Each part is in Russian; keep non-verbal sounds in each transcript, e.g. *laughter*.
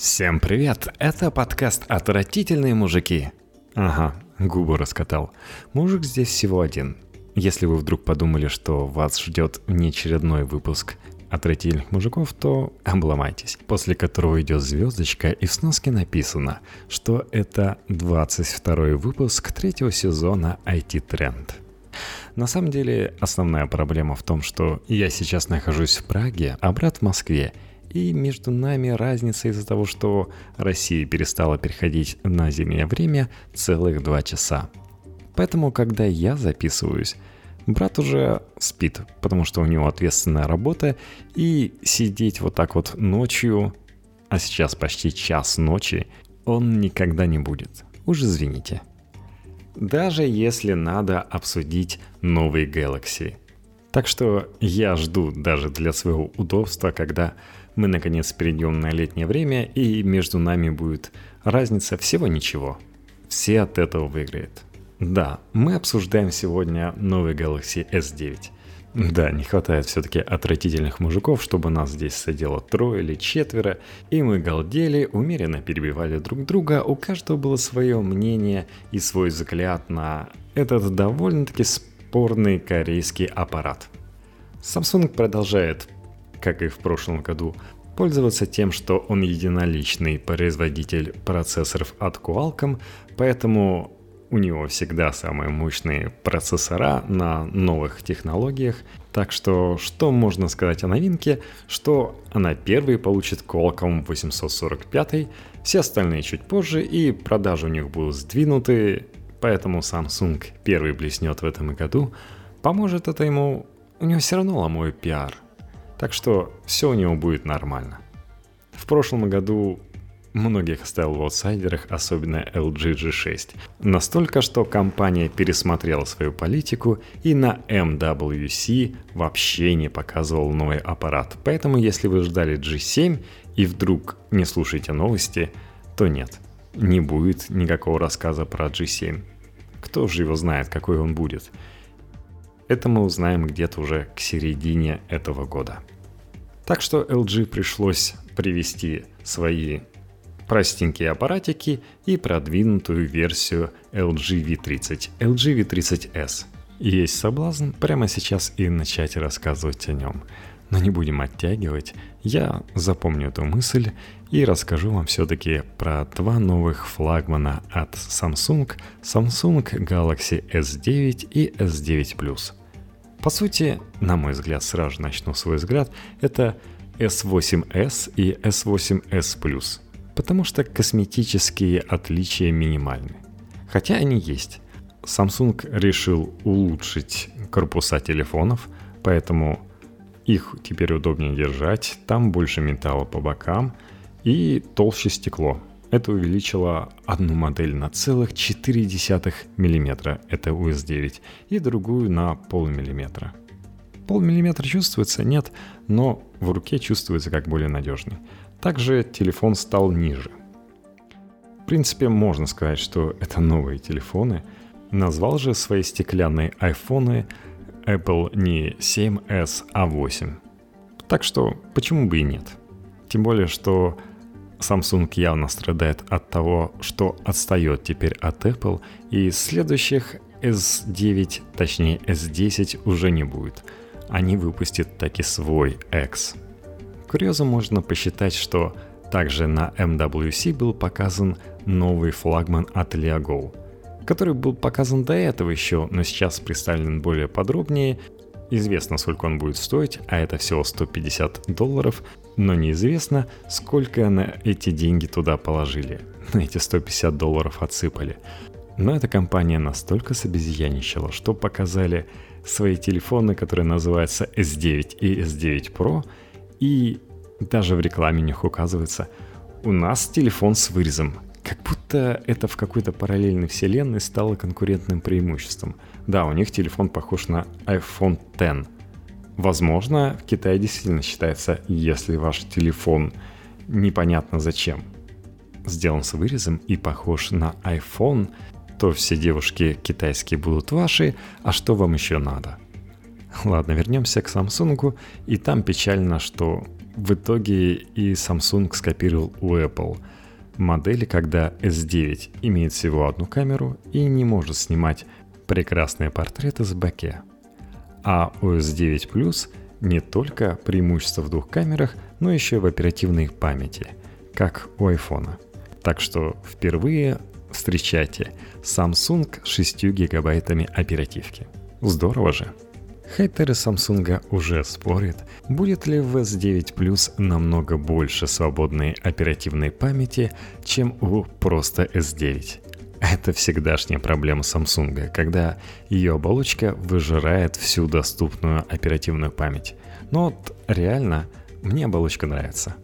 Всем привет! Это подкаст «Отвратительные мужики». Ага, губу раскатал. Мужик здесь всего один. Если вы вдруг подумали, что вас ждет внеочередной выпуск отвратительных мужиков, то обломайтесь. После которого идет звездочка и в сноске написано, что это 22 выпуск третьего сезона IT Trend. На самом деле, основная проблема в том, что я сейчас нахожусь в Праге, а брат в Москве, и между нами разница из-за того, что Россия перестала переходить на зимнее время целых два часа. Поэтому, когда я записываюсь, брат уже спит, потому что у него ответственная работа, и сидеть вот так вот ночью, а сейчас почти час ночи, он никогда не будет. Уж извините. Даже если надо обсудить новый Galaxy. Так что я жду даже для своего удобства, когда мы наконец перейдем на летнее время, и между нами будет разница всего ничего. Все от этого выиграют. Да, мы обсуждаем сегодня новый Galaxy S9. Да, не хватает все-таки отвратительных мужиков, чтобы нас здесь сидело трое или четверо, и мы галдели, умеренно перебивали друг друга, у каждого было свое мнение и свой взгляд на этот довольно-таки спорный корейский аппарат. Samsung продолжает как и в прошлом году, пользоваться тем, что он единоличный производитель процессоров от Qualcomm, поэтому у него всегда самые мощные процессора на новых технологиях. Так что, что можно сказать о новинке? Что она первой получит Qualcomm 845, все остальные чуть позже, и продажи у них будут сдвинуты, поэтому Samsung первый блеснет в этом году. Поможет это ему, у него все равно ломой пиар – так что все у него будет нормально. В прошлом году многих оставил в аутсайдерах, особенно LG G6. Настолько, что компания пересмотрела свою политику и на MWC вообще не показывал новый аппарат. Поэтому если вы ждали G7 и вдруг не слушаете новости, то нет, не будет никакого рассказа про G7. Кто же его знает, какой он будет? Это мы узнаем где-то уже к середине этого года. Так что LG пришлось привести свои простенькие аппаратики и продвинутую версию LG V30, LG V30S. Есть соблазн прямо сейчас и начать рассказывать о нем. Но не будем оттягивать, я запомню эту мысль и расскажу вам все-таки про два новых флагмана от Samsung, Samsung Galaxy S9 и S9 Plus. По сути, на мой взгляд, сразу начну свой взгляд, это S8s и S8s Plus, потому что косметические отличия минимальны. Хотя они есть. Samsung решил улучшить корпуса телефонов, поэтому их теперь удобнее держать, там больше металла по бокам и толще стекло. Это увеличило одну модель на целых 0,4 мм, это US9, и другую на полмиллиметра. Полмиллиметра чувствуется? Нет, но в руке чувствуется как более надежный. Также телефон стал ниже. В принципе, можно сказать, что это новые телефоны. Назвал же свои стеклянные айфоны Apple не 7s, а 8. Так что почему бы и нет? Тем более, что Samsung явно страдает от того, что отстает теперь от Apple, и следующих S9, точнее S10 уже не будет. Они выпустят таки свой X. Курьезом можно посчитать, что также на MWC был показан новый флагман от Leago, который был показан до этого еще, но сейчас представлен более подробнее. Известно, сколько он будет стоить, а это всего 150 долларов, но неизвестно, сколько на эти деньги туда положили. На *laughs* эти 150 долларов отсыпали. Но эта компания настолько собезьяничала, что показали свои телефоны, которые называются S9 и S9 Pro, и даже в рекламе у них указывается «У нас телефон с вырезом». Как будто это в какой-то параллельной вселенной стало конкурентным преимуществом. Да, у них телефон похож на iPhone X – Возможно, в Китае действительно считается, если ваш телефон непонятно зачем сделан с вырезом и похож на iPhone, то все девушки китайские будут ваши, а что вам еще надо? Ладно, вернемся к Samsung, и там печально, что в итоге и Samsung скопировал у Apple модели, когда S9 имеет всего одну камеру и не может снимать прекрасные портреты с баке. А у S9 Plus не только преимущество в двух камерах, но еще и в оперативной памяти, как у iPhone. Так что впервые встречайте Samsung с 6 гигабайтами оперативки. Здорово же! Хейтеры Samsung уже спорят, будет ли в S9 Plus намного больше свободной оперативной памяти, чем у просто S9. Это всегдашняя проблема Samsung, когда ее оболочка выжирает всю доступную оперативную память. Но вот реально мне оболочка нравится.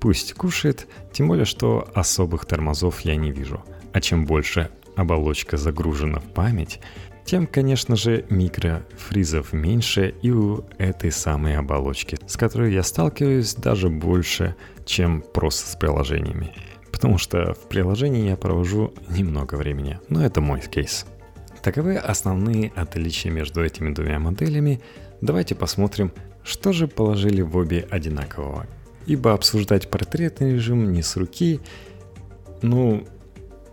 Пусть кушает, тем более, что особых тормозов я не вижу. А чем больше оболочка загружена в память, тем, конечно же, микрофризов меньше и у этой самой оболочки, с которой я сталкиваюсь даже больше, чем просто с приложениями. Потому что в приложении я провожу немного времени, но это мой кейс. Таковы основные отличия между этими двумя моделями. Давайте посмотрим, что же положили в обе одинакового. Ибо обсуждать портретный режим не с руки, ну,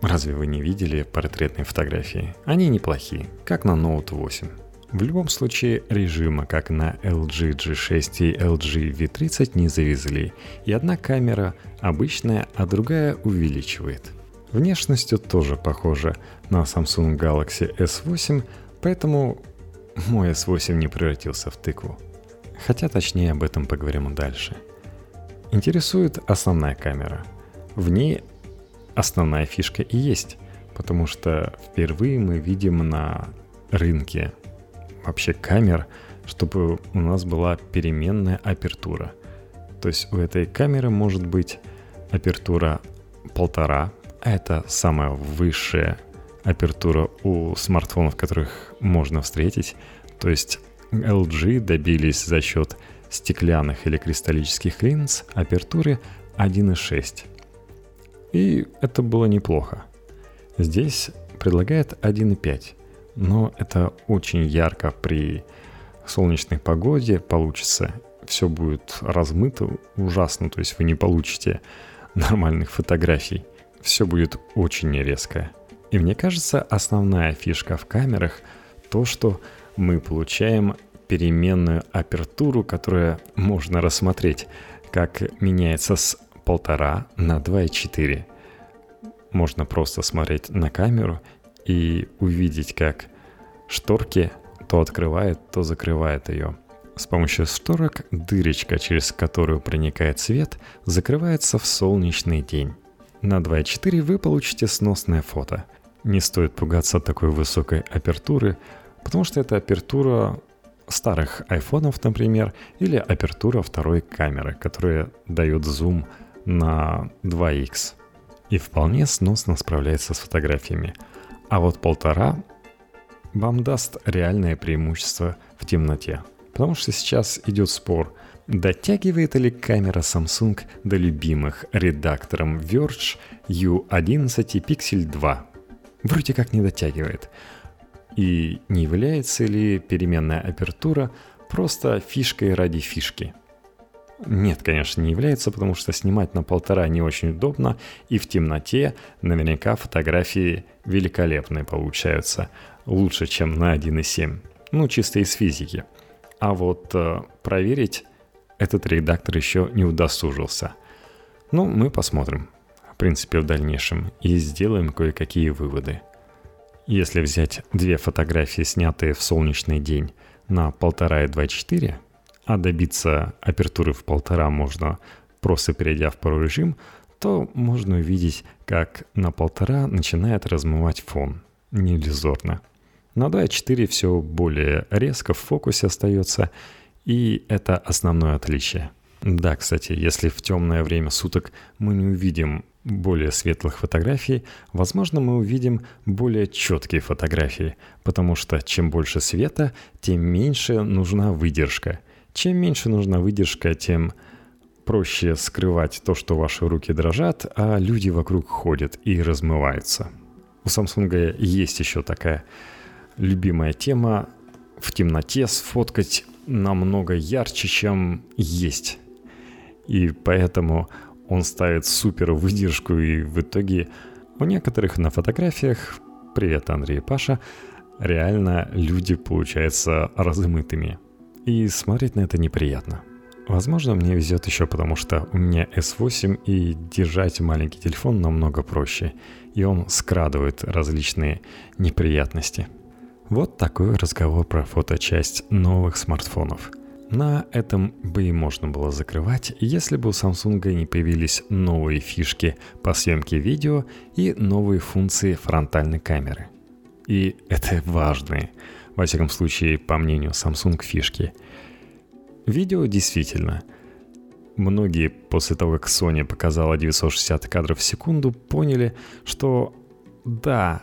Разве вы не видели портретные фотографии? Они неплохие, как на Note 8. В любом случае, режима, как на LG G6 и LG V30 не завезли, и одна камера обычная, а другая увеличивает. Внешностью тоже похоже на Samsung Galaxy S8, поэтому мой S8 не превратился в тыкву. Хотя точнее об этом поговорим дальше. Интересует основная камера. В ней основная фишка и есть. Потому что впервые мы видим на рынке вообще камер, чтобы у нас была переменная апертура. То есть у этой камеры может быть апертура полтора, а это самая высшая апертура у смартфонов, которых можно встретить. То есть LG добились за счет стеклянных или кристаллических линз апертуры 1.6. И это было неплохо. Здесь предлагает 1.5, но это очень ярко при солнечной погоде получится. Все будет размыто ужасно, то есть вы не получите нормальных фотографий. Все будет очень резко. И мне кажется, основная фишка в камерах то, что мы получаем переменную апертуру, которая можно рассмотреть, как меняется с полтора на 2,4. Можно просто смотреть на камеру и увидеть, как шторки то открывает, то закрывает ее. С помощью шторок дырочка, через которую проникает свет, закрывается в солнечный день. На 2.4 вы получите сносное фото. Не стоит пугаться такой высокой апертуры, потому что это апертура старых айфонов, например, или апертура второй камеры, которая дает зум на 2х и вполне сносно справляется с фотографиями. А вот полтора вам даст реальное преимущество в темноте. Потому что сейчас идет спор, дотягивает ли камера Samsung до любимых редактором Verge U11 и Pixel 2. Вроде как не дотягивает. И не является ли переменная апертура просто фишкой ради фишки – нет, конечно, не является, потому что снимать на полтора не очень удобно, и в темноте наверняка фотографии великолепные получаются, лучше, чем на 1.7, ну чисто из физики. А вот э, проверить этот редактор еще не удосужился. Ну, мы посмотрим, в принципе, в дальнейшем, и сделаем кое-какие выводы. Если взять две фотографии, снятые в солнечный день на полтора и 2.4, а добиться апертуры в полтора можно просто перейдя в пару режим, то можно увидеть, как на полтора начинает размывать фон неиллюзорно. На 2.4 все более резко в фокусе остается, и это основное отличие. Да, кстати, если в темное время суток мы не увидим более светлых фотографий, возможно, мы увидим более четкие фотографии, потому что чем больше света, тем меньше нужна выдержка – чем меньше нужна выдержка, тем проще скрывать то, что ваши руки дрожат, а люди вокруг ходят и размываются. У Samsung есть еще такая любимая тема в темноте сфоткать намного ярче, чем есть. И поэтому он ставит супер выдержку, и в итоге у некоторых на фотографиях, привет, Андрей и Паша, реально люди получаются размытыми. И смотреть на это неприятно. Возможно, мне везет еще потому, что у меня S8 и держать маленький телефон намного проще, и он скрадывает различные неприятности. Вот такой разговор про фоточасть новых смартфонов. На этом бы и можно было закрывать, если бы у Samsung не появились новые фишки по съемке видео и новые функции фронтальной камеры. И это важные, во всяком случае, по мнению Samsung, фишки – Видео действительно. Многие после того, как Sony показала 960 кадров в секунду, поняли, что да,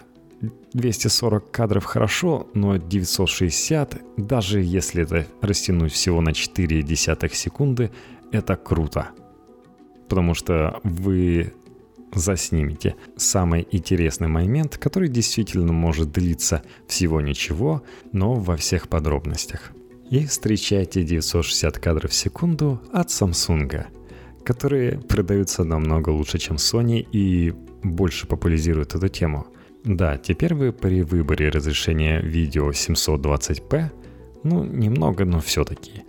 240 кадров хорошо, но 960, даже если это растянуть всего на 4 десятых секунды, это круто. Потому что вы заснимете самый интересный момент, который действительно может длиться всего ничего, но во всех подробностях. И встречайте 960 кадров в секунду от Samsung, которые продаются намного лучше, чем Sony и больше популяризируют эту тему. Да, теперь вы при выборе разрешения видео 720p, ну немного, но все-таки,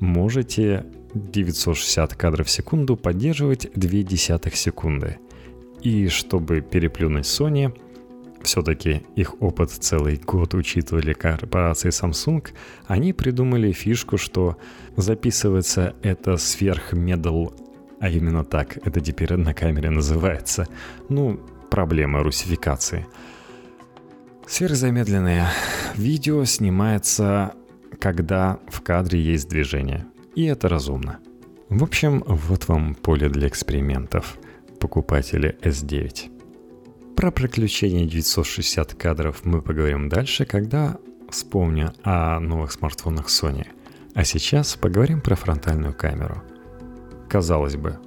можете 960 кадров в секунду поддерживать 2 десятых секунды. И чтобы переплюнуть Sony, все-таки их опыт целый год учитывали корпорации Samsung, они придумали фишку, что записывается это сверх медал, а именно так это теперь на камере называется. Ну, проблема русификации. Сверхзамедленное видео снимается, когда в кадре есть движение. И это разумно. В общем, вот вам поле для экспериментов. Покупатели S9. Про приключения 960 кадров мы поговорим дальше, когда вспомню о новых смартфонах Sony. А сейчас поговорим про фронтальную камеру. Казалось бы,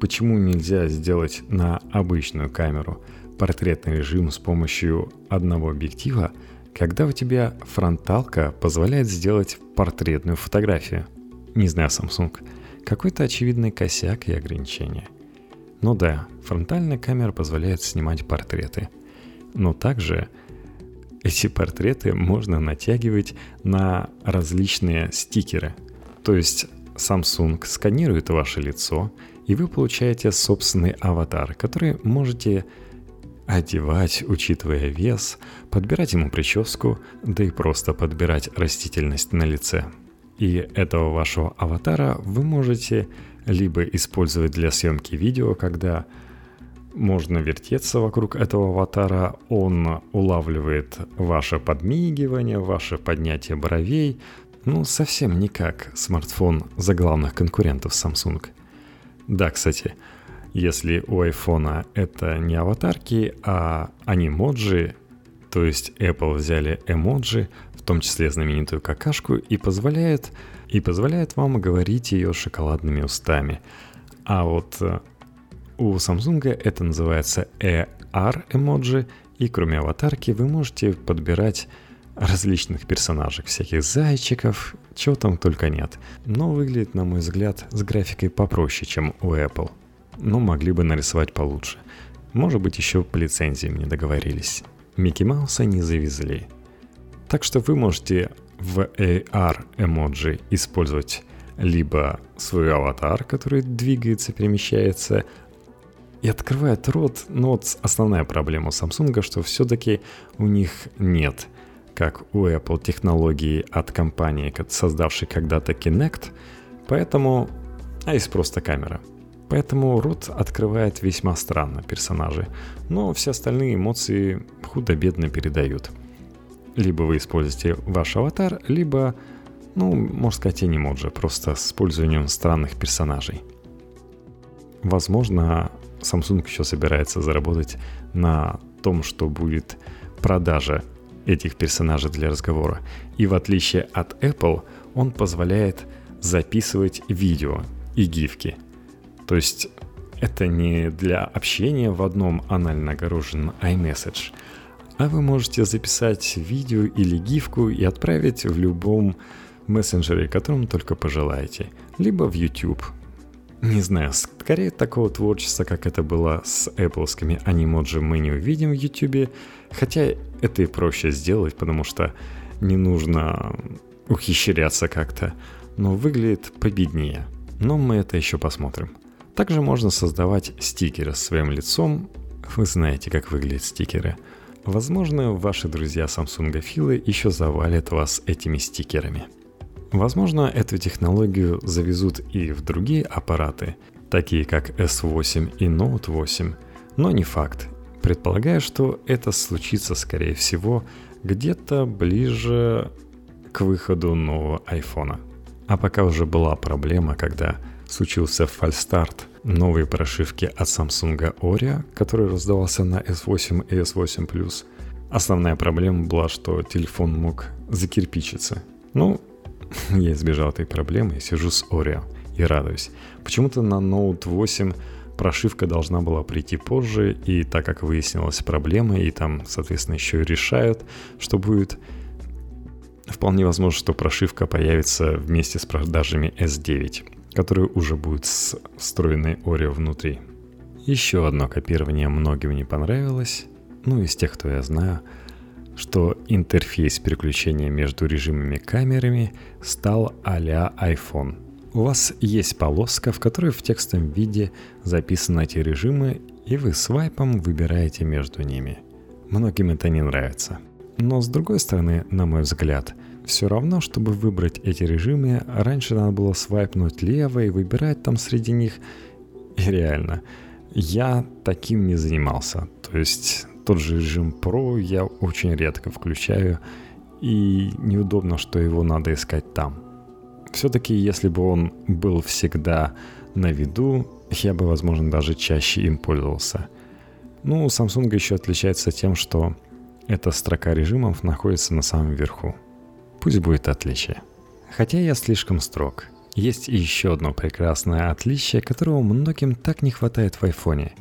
почему нельзя сделать на обычную камеру портретный режим с помощью одного объектива, когда у тебя фронталка позволяет сделать портретную фотографию? Не знаю, Samsung. Какой-то очевидный косяк и ограничение – ну да, фронтальная камера позволяет снимать портреты. Но также эти портреты можно натягивать на различные стикеры. То есть Samsung сканирует ваше лицо, и вы получаете собственный аватар, который можете одевать, учитывая вес, подбирать ему прическу, да и просто подбирать растительность на лице. И этого вашего аватара вы можете либо использовать для съемки видео, когда можно вертеться вокруг этого аватара, он улавливает ваше подмигивание, ваше поднятие бровей, ну совсем не как смартфон заглавных конкурентов Samsung. Да, кстати, если у iPhone это не аватарки, а анимоджи, то есть Apple взяли эмоджи, в том числе знаменитую какашку, и позволяет и позволяет вам говорить ее шоколадными устами. А вот э, у Samsung это называется AR эмоджи, и кроме аватарки вы можете подбирать различных персонажей, всяких зайчиков, чего там только нет. Но выглядит, на мой взгляд, с графикой попроще, чем у Apple. Но могли бы нарисовать получше. Может быть, еще по лицензиям не договорились. Микки Мауса не завезли. Так что вы можете в AR эмоджи использовать либо свой аватар, который двигается, перемещается и открывает рот, но вот основная проблема у Samsung, что все-таки у них нет, как у Apple, технологии от компании, создавшей когда-то Kinect, поэтому... А есть просто камера. Поэтому рот открывает весьма странно персонажи, но все остальные эмоции худо-бедно передают – либо вы используете ваш аватар, либо, ну, можно сказать, анимоджи, просто с использованием странных персонажей. Возможно, Samsung еще собирается заработать на том, что будет продажа этих персонажей для разговора. И в отличие от Apple, он позволяет записывать видео и гифки. То есть это не для общения в одном анально огороженном iMessage, а вы можете записать видео или гифку и отправить в любом мессенджере, которым только пожелаете, либо в YouTube. Не знаю, скорее такого творчества, как это было с Appleскими анимоджи, мы не увидим в YouTube, хотя это и проще сделать, потому что не нужно ухищряться как-то, но выглядит победнее. Но мы это еще посмотрим. Также можно создавать стикеры с своим лицом. Вы знаете, как выглядят стикеры. Возможно, ваши друзья Samsung еще завалят вас этими стикерами. Возможно, эту технологию завезут и в другие аппараты, такие как S8 и Note 8, но не факт. Предполагаю, что это случится, скорее всего, где-то ближе к выходу нового iPhone. А пока уже была проблема, когда случился фальстарт новой прошивки от Samsung Oreo, который раздавался на S8 и S8 Plus. Основная проблема была, что телефон мог закирпичиться. Ну, *laughs* я избежал этой проблемы и сижу с Oreo и радуюсь. Почему-то на Note 8 прошивка должна была прийти позже, и так как выяснилась проблема, и там, соответственно, еще и решают, что будет, вполне возможно, что прошивка появится вместе с продажами S9, который уже будет с встроенной Oreo внутри. Еще одно копирование многим не понравилось, ну из тех, кто я знаю, что интерфейс переключения между режимами камерами стал а-ля iPhone – у вас есть полоска, в которой в текстовом виде записаны эти режимы, и вы свайпом выбираете между ними. Многим это не нравится. Но с другой стороны, на мой взгляд, все равно, чтобы выбрать эти режимы, раньше надо было свайпнуть лево и выбирать там среди них. И реально, я таким не занимался. То есть тот же режим Pro я очень редко включаю, и неудобно, что его надо искать там. Все-таки, если бы он был всегда на виду, я бы, возможно, даже чаще им пользовался. Ну, Samsung еще отличается тем, что эта строка режимов находится на самом верху. Пусть будет отличие. Хотя я слишком строг. Есть еще одно прекрасное отличие, которого многим так не хватает в айфоне.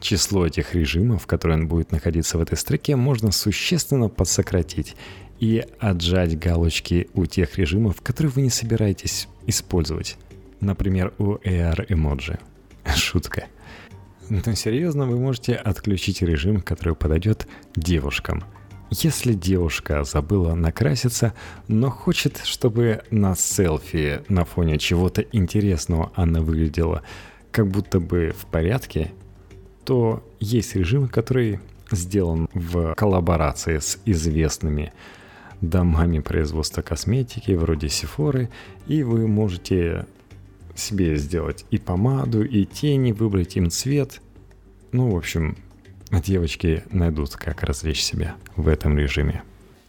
Число этих режимов, которые он будет находиться в этой строке, можно существенно подсократить, и отжать галочки у тех режимов, которые вы не собираетесь использовать. Например, у AR эмоджи. *laughs* Шутка. Но серьезно, вы можете отключить режим, который подойдет девушкам. Если девушка забыла накраситься, но хочет, чтобы на селфи на фоне чего-то интересного она выглядела как будто бы в порядке, то есть режим, который сделан в коллаборации с известными домами производства косметики, вроде Сефоры, и вы можете себе сделать и помаду, и тени, выбрать им цвет. Ну, в общем, девочки найдут, как развлечь себя в этом режиме.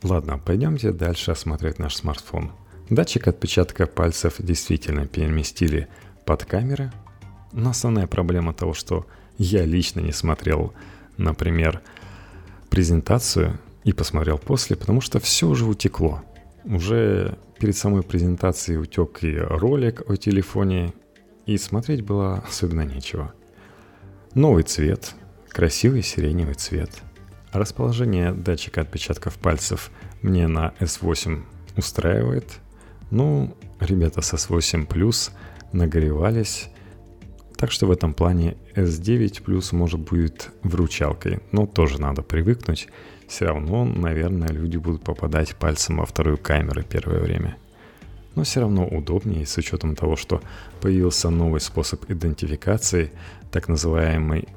Ладно, пойдемте дальше осмотреть наш смартфон. Датчик отпечатка пальцев действительно переместили под камеры. Но основная проблема того, что я лично не смотрел, например, презентацию и посмотрел после, потому что все уже утекло. Уже перед самой презентацией утек и ролик о телефоне, и смотреть было особенно нечего. Новый цвет, красивый сиреневый цвет. Расположение датчика отпечатков пальцев мне на S8 устраивает. Ну, ребята с S8 Plus нагревались, так что в этом плане S9 Plus может будет вручалкой, но тоже надо привыкнуть все равно, наверное, люди будут попадать пальцем во вторую камеру первое время. Но все равно удобнее с учетом того, что появился новый способ идентификации, так называемый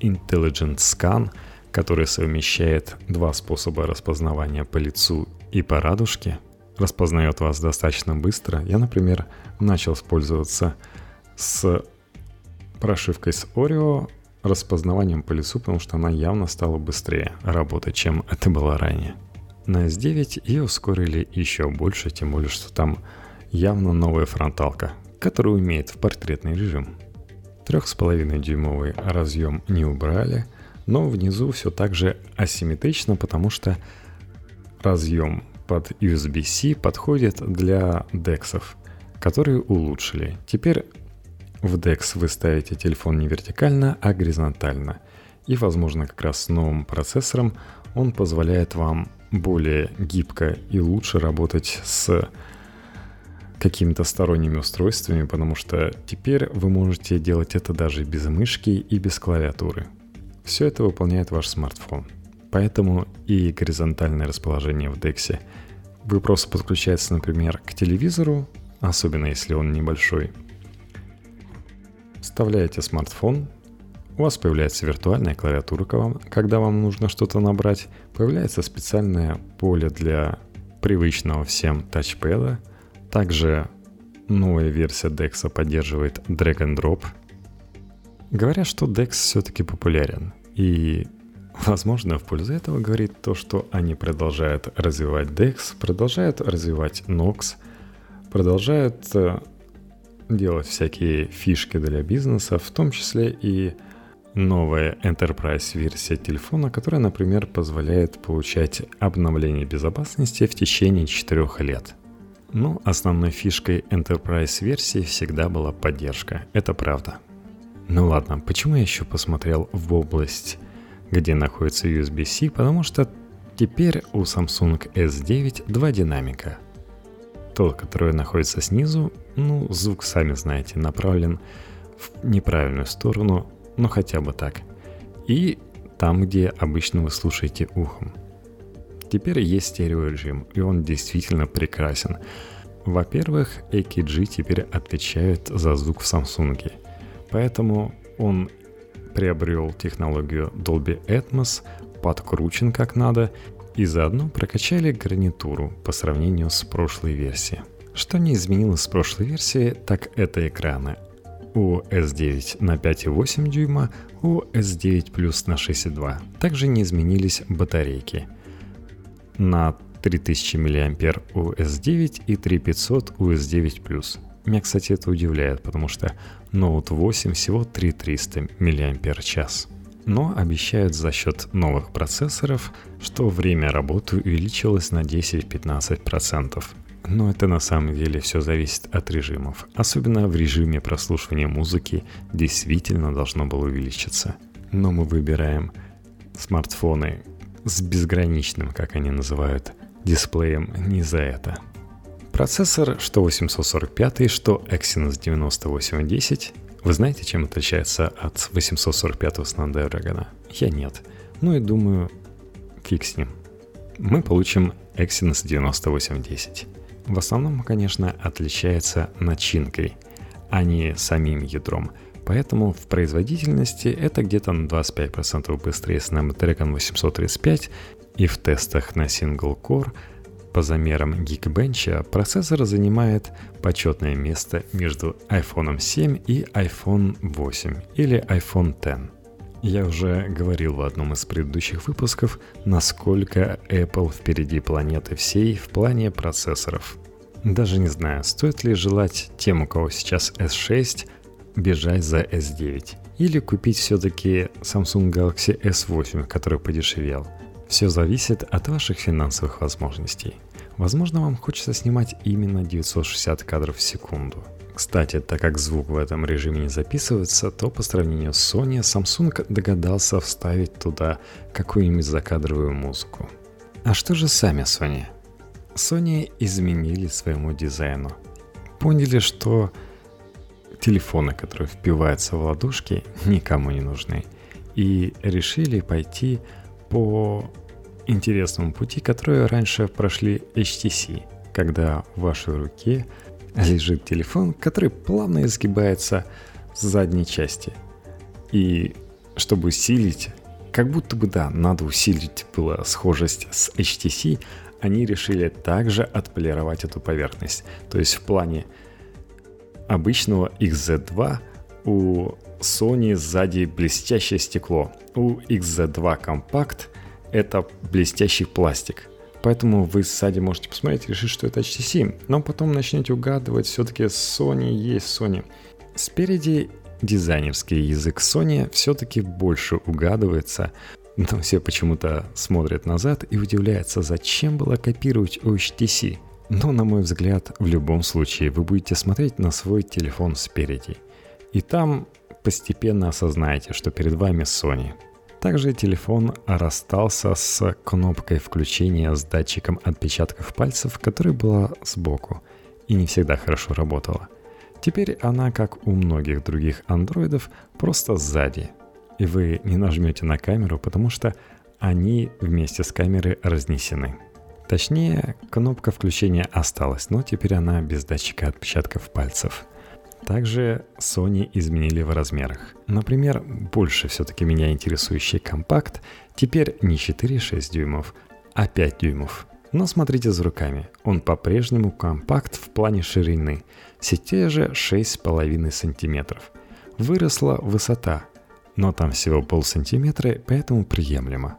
Intelligent Scan, который совмещает два способа распознавания по лицу и по радужке, распознает вас достаточно быстро. Я, например, начал пользоваться с прошивкой с Oreo распознаванием по лицу, потому что она явно стала быстрее работать, чем это было ранее. На S9 ее ускорили еще больше, тем более, что там явно новая фронталка, которая умеет в портретный режим. 3,5 дюймовый разъем не убрали, но внизу все так же асимметрично, потому что разъем под USB-C подходит для дексов, которые улучшили. Теперь в DeX вы ставите телефон не вертикально, а горизонтально. И, возможно, как раз с новым процессором он позволяет вам более гибко и лучше работать с какими-то сторонними устройствами, потому что теперь вы можете делать это даже без мышки и без клавиатуры. Все это выполняет ваш смартфон. Поэтому и горизонтальное расположение в DeX. Вы просто подключаетесь, например, к телевизору, особенно если он небольшой. Вставляете смартфон, у вас появляется виртуальная клавиатура, когда вам нужно что-то набрать, появляется специальное поле для привычного всем тачпэда, также новая версия DEX поддерживает drag and drop. Говорят, что DEX все-таки популярен, и Возможно, в пользу этого говорит то, что они продолжают развивать DEX, продолжают развивать Nox, продолжают э, делать всякие фишки для бизнеса, в том числе и новая Enterprise версия телефона, которая, например, позволяет получать обновление безопасности в течение 4 лет. Ну, основной фишкой Enterprise версии всегда была поддержка, это правда. Ну ладно, почему я еще посмотрел в область, где находится USB-C, потому что теперь у Samsung S9 два динамика. Тот, который находится снизу, ну, звук, сами знаете, направлен в неправильную сторону, но хотя бы так. И там, где обычно вы слушаете ухом – Теперь есть стереорежим, и он действительно прекрасен. Во-первых, AKG теперь отвечает за звук в Samsung. Поэтому он приобрел технологию Dolby Atmos, подкручен как надо, и заодно прокачали гарнитуру по сравнению с прошлой версией. Что не изменилось с прошлой версии, так это экраны. У S9 на 5,8 дюйма, у S9 Plus на 6,2. Также не изменились батарейки – на 3000 мА у S9 и 3500 у S9+. Меня, кстати, это удивляет, потому что Note 8 всего 3300 мАч. Но обещают за счет новых процессоров, что время работы увеличилось на 10-15%. Но это на самом деле все зависит от режимов. Особенно в режиме прослушивания музыки действительно должно было увеличиться. Но мы выбираем смартфоны, с безграничным, как они называют, дисплеем не за это. Процессор что 845, что Exynos 9810. Вы знаете, чем отличается от 845 Snapdragon? Я нет. Ну и думаю, фиг с ним. Мы получим Exynos 9810. В основном, конечно, отличается начинкой, а не самим ядром – Поэтому в производительности это где-то на 25% быстрее Snapdragon 835 и в тестах на Single Core по замерам Geekbench процессор занимает почетное место между iPhone 7 и iPhone 8 или iPhone X. Я уже говорил в одном из предыдущих выпусков, насколько Apple впереди планеты всей в плане процессоров. Даже не знаю, стоит ли желать тем, у кого сейчас S6, бежать за S9. Или купить все-таки Samsung Galaxy S8, который подешевел. Все зависит от ваших финансовых возможностей. Возможно, вам хочется снимать именно 960 кадров в секунду. Кстати, так как звук в этом режиме не записывается, то по сравнению с Sony, Samsung догадался вставить туда какую-нибудь закадровую музыку. А что же сами Sony? Sony изменили своему дизайну. Поняли, что телефоны, которые впиваются в ладошки, никому не нужны. И решили пойти по интересному пути, который раньше прошли HTC, когда в вашей руке лежит телефон, который плавно изгибается с задней части. И чтобы усилить, как будто бы да, надо усилить было схожесть с HTC, они решили также отполировать эту поверхность. То есть в плане обычного XZ2 у Sony сзади блестящее стекло. У XZ2 Compact это блестящий пластик. Поэтому вы сзади можете посмотреть решить, что это HTC. Но потом начнете угадывать, все-таки Sony есть Sony. Спереди дизайнерский язык Sony все-таки больше угадывается, но все почему-то смотрят назад и удивляются, зачем было копировать у HTC – но, на мой взгляд, в любом случае вы будете смотреть на свой телефон спереди. И там постепенно осознаете, что перед вами Sony. Также телефон расстался с кнопкой включения с датчиком отпечатков пальцев, которая была сбоку. и не всегда хорошо работала. Теперь она, как у многих других андроидов, просто сзади. И вы не нажмете на камеру, потому что они вместе с камерой разнесены. Точнее, кнопка включения осталась, но теперь она без датчика отпечатков пальцев. Также Sony изменили в размерах. Например, больше все-таки меня интересующий компакт теперь не 4,6 дюймов, а 5 дюймов. Но смотрите за руками, он по-прежнему компакт в плане ширины, все те же 6,5 сантиметров. Выросла высота, но там всего полсантиметра, поэтому приемлемо.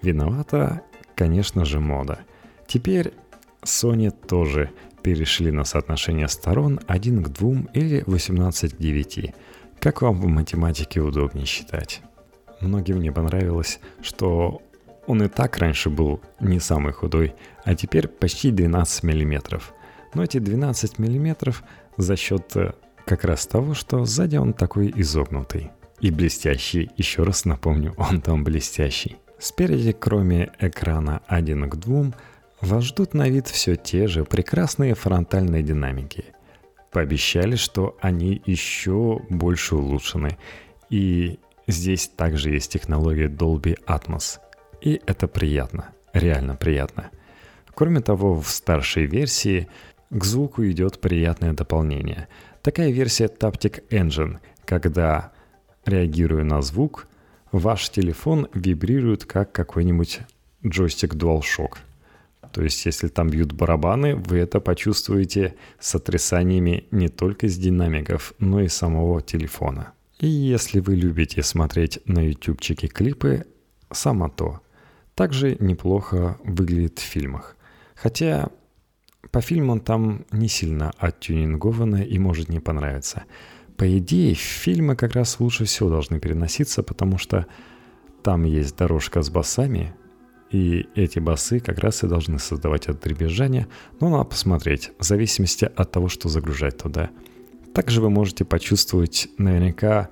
Виновата, конечно же, мода. Теперь Sony тоже перешли на соотношение сторон 1 к 2 или 18 к 9. Как вам в математике удобнее считать? Многим не понравилось, что он и так раньше был не самый худой, а теперь почти 12 миллиметров. Но эти 12 миллиметров за счет э, как раз того, что сзади он такой изогнутый. И блестящий, еще раз напомню, он там блестящий. Спереди, кроме экрана 1 к 2, вас ждут на вид все те же прекрасные фронтальные динамики. Пообещали, что они еще больше улучшены. И здесь также есть технология Dolby Atmos. И это приятно, реально приятно. Кроме того, в старшей версии к звуку идет приятное дополнение. Такая версия Taptic Engine, когда, реагируя на звук, ваш телефон вибрирует как какой-нибудь джойстик DualShock. То есть, если там бьют барабаны, вы это почувствуете сотрясаниями не только с динамиков, но и самого телефона. И если вы любите смотреть на ютубчике клипы, само то. Также неплохо выглядит в фильмах. Хотя по фильмам там не сильно оттюнинговано и может не понравиться. По идее, фильмы как раз лучше всего должны переноситься, потому что там есть дорожка с басами, и эти басы как раз и должны создавать это дребезжание, но надо посмотреть, в зависимости от того, что загружать туда. Также вы можете почувствовать наверняка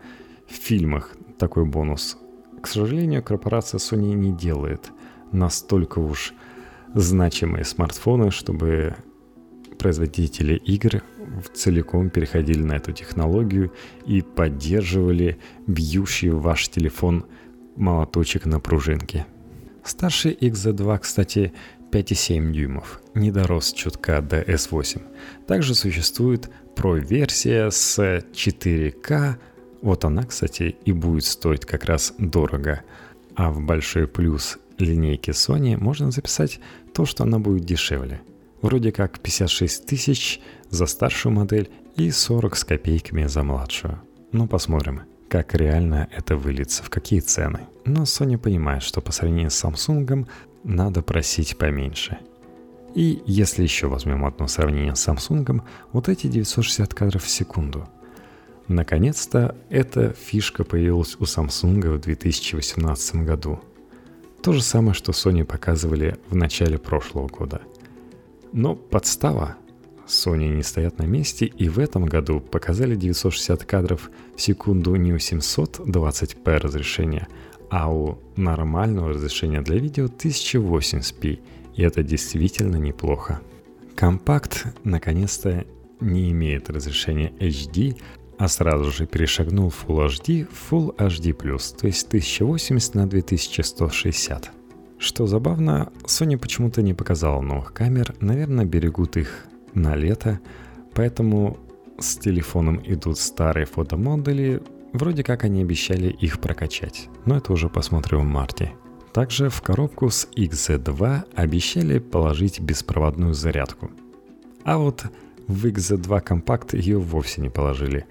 в фильмах такой бонус. К сожалению, корпорация Sony не делает настолько уж значимые смартфоны, чтобы производители игр целиком переходили на эту технологию и поддерживали бьющий ваш телефон молоточек на пружинке. Старший XZ2, кстати, 5,7 дюймов, не дорос чутка до S8. Также существует Pro-версия с 4К, вот она, кстати, и будет стоить как раз дорого. А в большой плюс линейки Sony можно записать то, что она будет дешевле. Вроде как 56 тысяч за старшую модель и 40 с копейками за младшую. Ну посмотрим, как реально это выльется, в какие цены. Но Sony понимает, что по сравнению с Samsung надо просить поменьше. И если еще возьмем одно сравнение с Samsung, вот эти 960 кадров в секунду. Наконец-то эта фишка появилась у Samsung в 2018 году – то же самое, что Sony показывали в начале прошлого года. Но подстава. Sony не стоят на месте и в этом году показали 960 кадров в секунду не у 720p разрешения, а у нормального разрешения для видео 1080p, и это действительно неплохо. Компакт наконец-то не имеет разрешения HD, а сразу же перешагнул Full HD в Full HD+, то есть 1080 на 2160. Что забавно, Sony почему-то не показала новых камер, наверное, берегут их на лето, поэтому с телефоном идут старые фотомодели, вроде как они обещали их прокачать, но это уже посмотрим в марте. Также в коробку с XZ2 обещали положить беспроводную зарядку. А вот в XZ2 компакт ее вовсе не положили.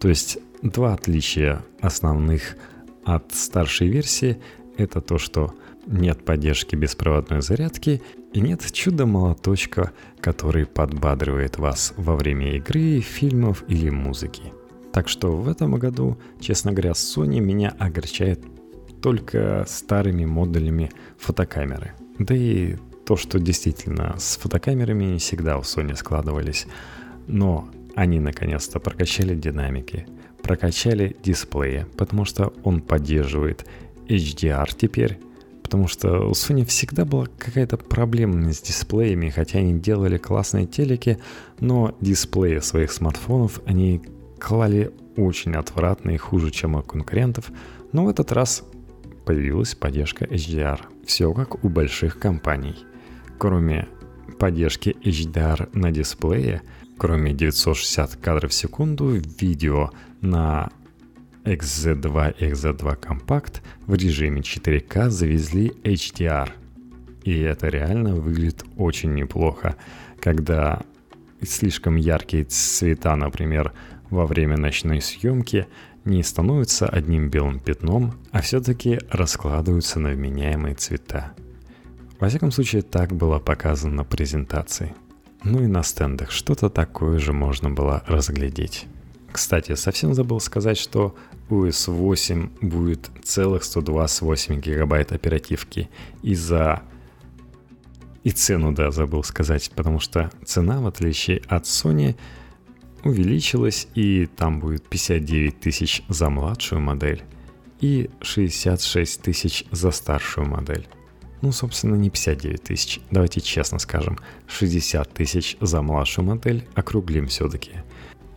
То есть два отличия основных от старшей версии – это то, что нет поддержки беспроводной зарядки и нет чудо-молоточка, который подбадривает вас во время игры, фильмов или музыки. Так что в этом году, честно говоря, Sony меня огорчает только старыми модулями фотокамеры. Да и то, что действительно с фотокамерами не всегда у Sony складывались. Но они наконец-то прокачали динамики, прокачали дисплеи, потому что он поддерживает HDR теперь, потому что у Sony всегда была какая-то проблема с дисплеями, хотя они делали классные телеки, но дисплеи своих смартфонов они клали очень отвратно и хуже, чем у конкурентов, но в этот раз появилась поддержка HDR. Все как у больших компаний. Кроме поддержки HDR на дисплее, кроме 960 кадров в секунду, видео на XZ2 и XZ2 Compact в режиме 4К завезли HDR. И это реально выглядит очень неплохо, когда слишком яркие цвета, например, во время ночной съемки не становятся одним белым пятном, а все-таки раскладываются на вменяемые цвета. Во всяком случае, так было показано на презентации. Ну и на стендах что-то такое же можно было разглядеть. Кстати, совсем забыл сказать, что OS 8 будет целых 128 гигабайт оперативки. И за... И цену, да, забыл сказать, потому что цена, в отличие от Sony, увеличилась, и там будет 59 тысяч за младшую модель и 66 тысяч за старшую модель. Ну, собственно, не 59 тысяч, давайте честно скажем, 60 тысяч за младшую модель, округлим все-таки,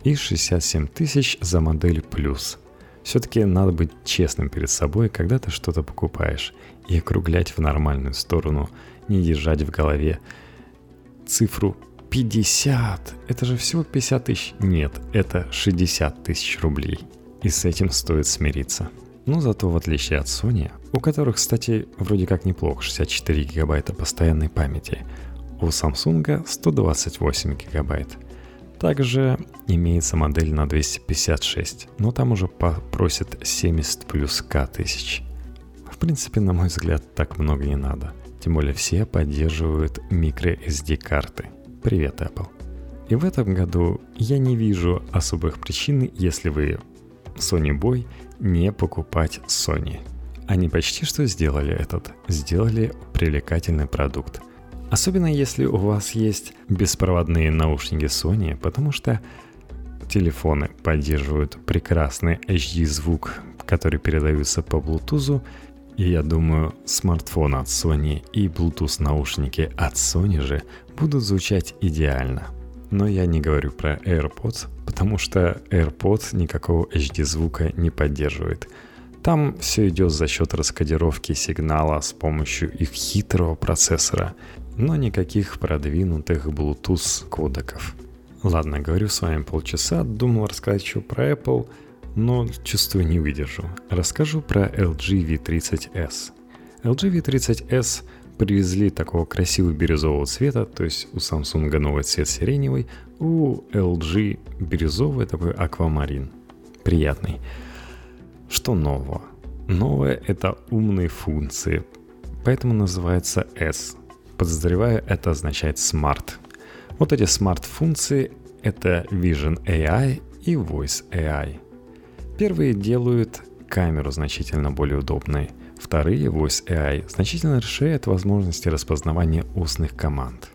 и 67 тысяч за модель плюс. Все-таки надо быть честным перед собой, когда ты что-то покупаешь, и округлять в нормальную сторону, не держать в голове цифру 50! Это же всего 50 тысяч. Нет, это 60 тысяч рублей. И с этим стоит смириться. Но зато в отличие от Sony, у которых, кстати, вроде как неплохо, 64 гигабайта постоянной памяти, у Samsung 128 гигабайт. Также имеется модель на 256, но там уже попросят 70 плюс К тысяч. В принципе, на мой взгляд, так много не надо. Тем более все поддерживают microSD карты – Привет, Apple. И в этом году я не вижу особых причин, если вы Sony Boy, не покупать Sony. Они почти что сделали этот, сделали привлекательный продукт. Особенно если у вас есть беспроводные наушники Sony, потому что телефоны поддерживают прекрасный HD-звук, который передается по Bluetooth, и я думаю, смартфон от Sony и Bluetooth наушники от Sony же будут звучать идеально. Но я не говорю про AirPods, потому что AirPods никакого HD звука не поддерживает. Там все идет за счет раскодировки сигнала с помощью их хитрого процессора, но никаких продвинутых Bluetooth кодеков. Ладно, говорю с вами полчаса, думал рассказать еще про Apple – но чувствую не выдержу. Расскажу про LG V30S. LG V30S привезли такого красивого бирюзового цвета, то есть у Samsung новый цвет сиреневый, у LG бирюзовый такой аквамарин. Приятный. Что нового? Новое — это умные функции, поэтому называется S. Подозреваю, это означает Smart. Вот эти смарт-функции — это Vision AI и Voice AI — Первые делают камеру значительно более удобной. Вторые, Voice AI, значительно расширяют возможности распознавания устных команд.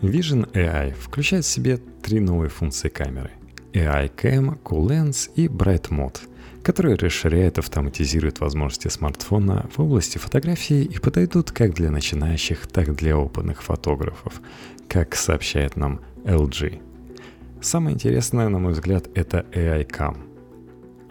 Vision AI включает в себе три новые функции камеры. AI Cam, Cool Lens и Bright Mode, которые расширяют и автоматизируют возможности смартфона в области фотографии и подойдут как для начинающих, так и для опытных фотографов, как сообщает нам LG. Самое интересное, на мой взгляд, это AI Cam –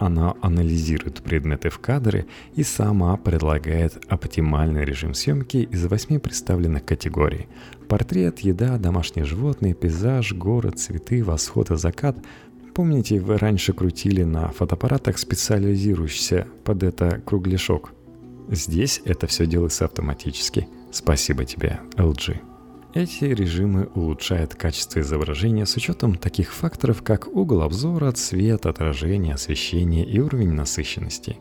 она анализирует предметы в кадре и сама предлагает оптимальный режим съемки из восьми представленных категорий. Портрет, еда, домашние животные, пейзаж, город, цветы, восход и закат. Помните, вы раньше крутили на фотоаппаратах, специализирующийся под это кругляшок? Здесь это все делается автоматически. Спасибо тебе, LG. Эти режимы улучшают качество изображения с учетом таких факторов, как угол обзора, цвет, отражение, освещение и уровень насыщенности.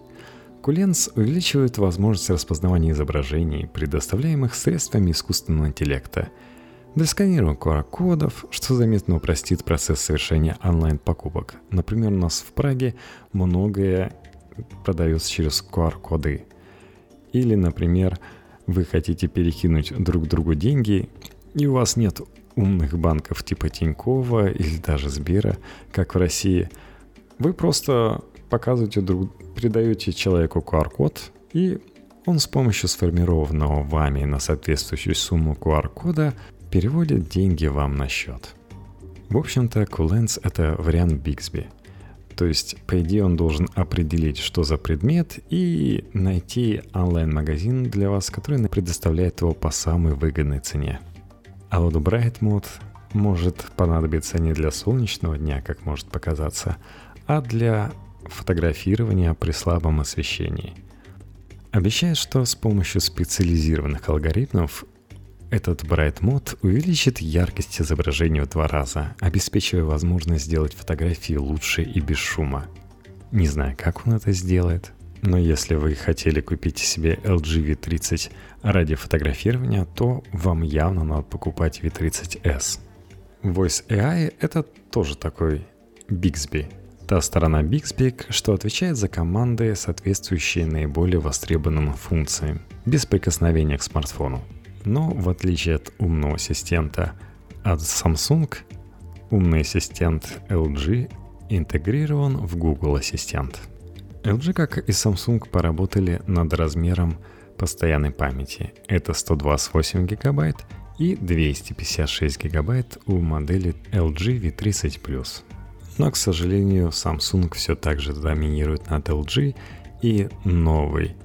Куленс увеличивает возможность распознавания изображений, предоставляемых средствами искусственного интеллекта. Для сканирования QR-кодов, что заметно упростит процесс совершения онлайн-покупок. Например, у нас в Праге многое продается через QR-коды. Или, например, вы хотите перекинуть друг другу деньги, и у вас нет умных банков типа Тинькова или даже Сбера, как в России, вы просто показываете друг, передаете человеку QR-код, и он с помощью сформированного вами на соответствующую сумму QR-кода переводит деньги вам на счет. В общем-то, Coolens — это вариант Bixby. То есть, по идее, он должен определить, что за предмет, и найти онлайн-магазин для вас, который предоставляет его по самой выгодной цене. А вот Bright Mode может понадобиться не для солнечного дня, как может показаться, а для фотографирования при слабом освещении. Обещает, что с помощью специализированных алгоритмов этот Bright Mode увеличит яркость изображения в два раза, обеспечивая возможность сделать фотографии лучше и без шума. Не знаю, как он это сделает, но если вы хотели купить себе LG V30 ради фотографирования, то вам явно надо покупать V30s. Voice AI — это тоже такой Bixby — Та сторона Bixby, что отвечает за команды, соответствующие наиболее востребованным функциям, без прикосновения к смартфону. Но в отличие от умного ассистента от Samsung, умный ассистент LG интегрирован в Google Ассистент. LG, как и Samsung, поработали над размером постоянной памяти. Это 128 гигабайт и 256 гигабайт у модели LG V30+. Но, к сожалению, Samsung все так же доминирует над LG, и новый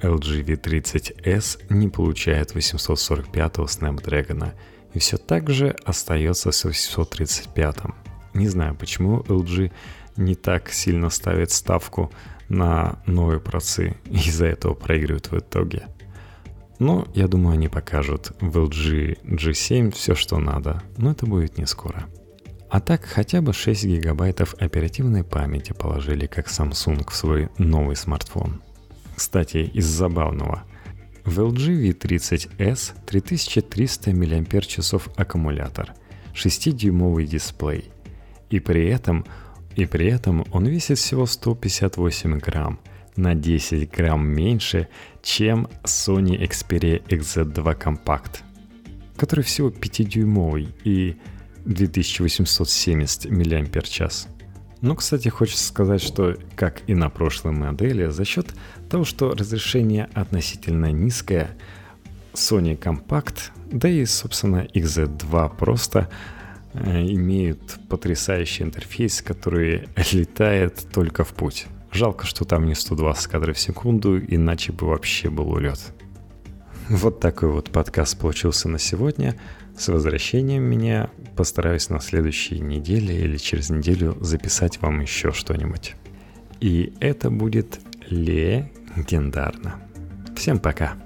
LG V30s не получает 845-го Snapdragon, и все так же остается с 835-м. Не знаю, почему LG не так сильно ставит ставку на новые процы и из-за этого проигрывают в итоге. Но я думаю, они покажут в LG G7 все, что надо, но это будет не скоро. А так хотя бы 6 гигабайтов оперативной памяти положили как Samsung в свой новый смартфон. Кстати, из забавного. В LG V30s 3300 мАч аккумулятор, 6-дюймовый дисплей. И при этом и при этом он весит всего 158 грамм, на 10 грамм меньше, чем Sony Xperia XZ2 Compact, который всего 5-дюймовый и 2870 мАч. Ну, кстати, хочется сказать, что, как и на прошлой модели, за счет того, что разрешение относительно низкое, Sony Compact, да и, собственно, XZ2 просто э, имеют потрясающий интерфейс, который летает только в путь. Жалко, что там не 120 кадров в секунду, иначе бы вообще был улет. Вот такой вот подкаст получился на сегодня. С возвращением меня постараюсь на следующей неделе или через неделю записать вам еще что-нибудь. И это будет легендарно. Всем пока!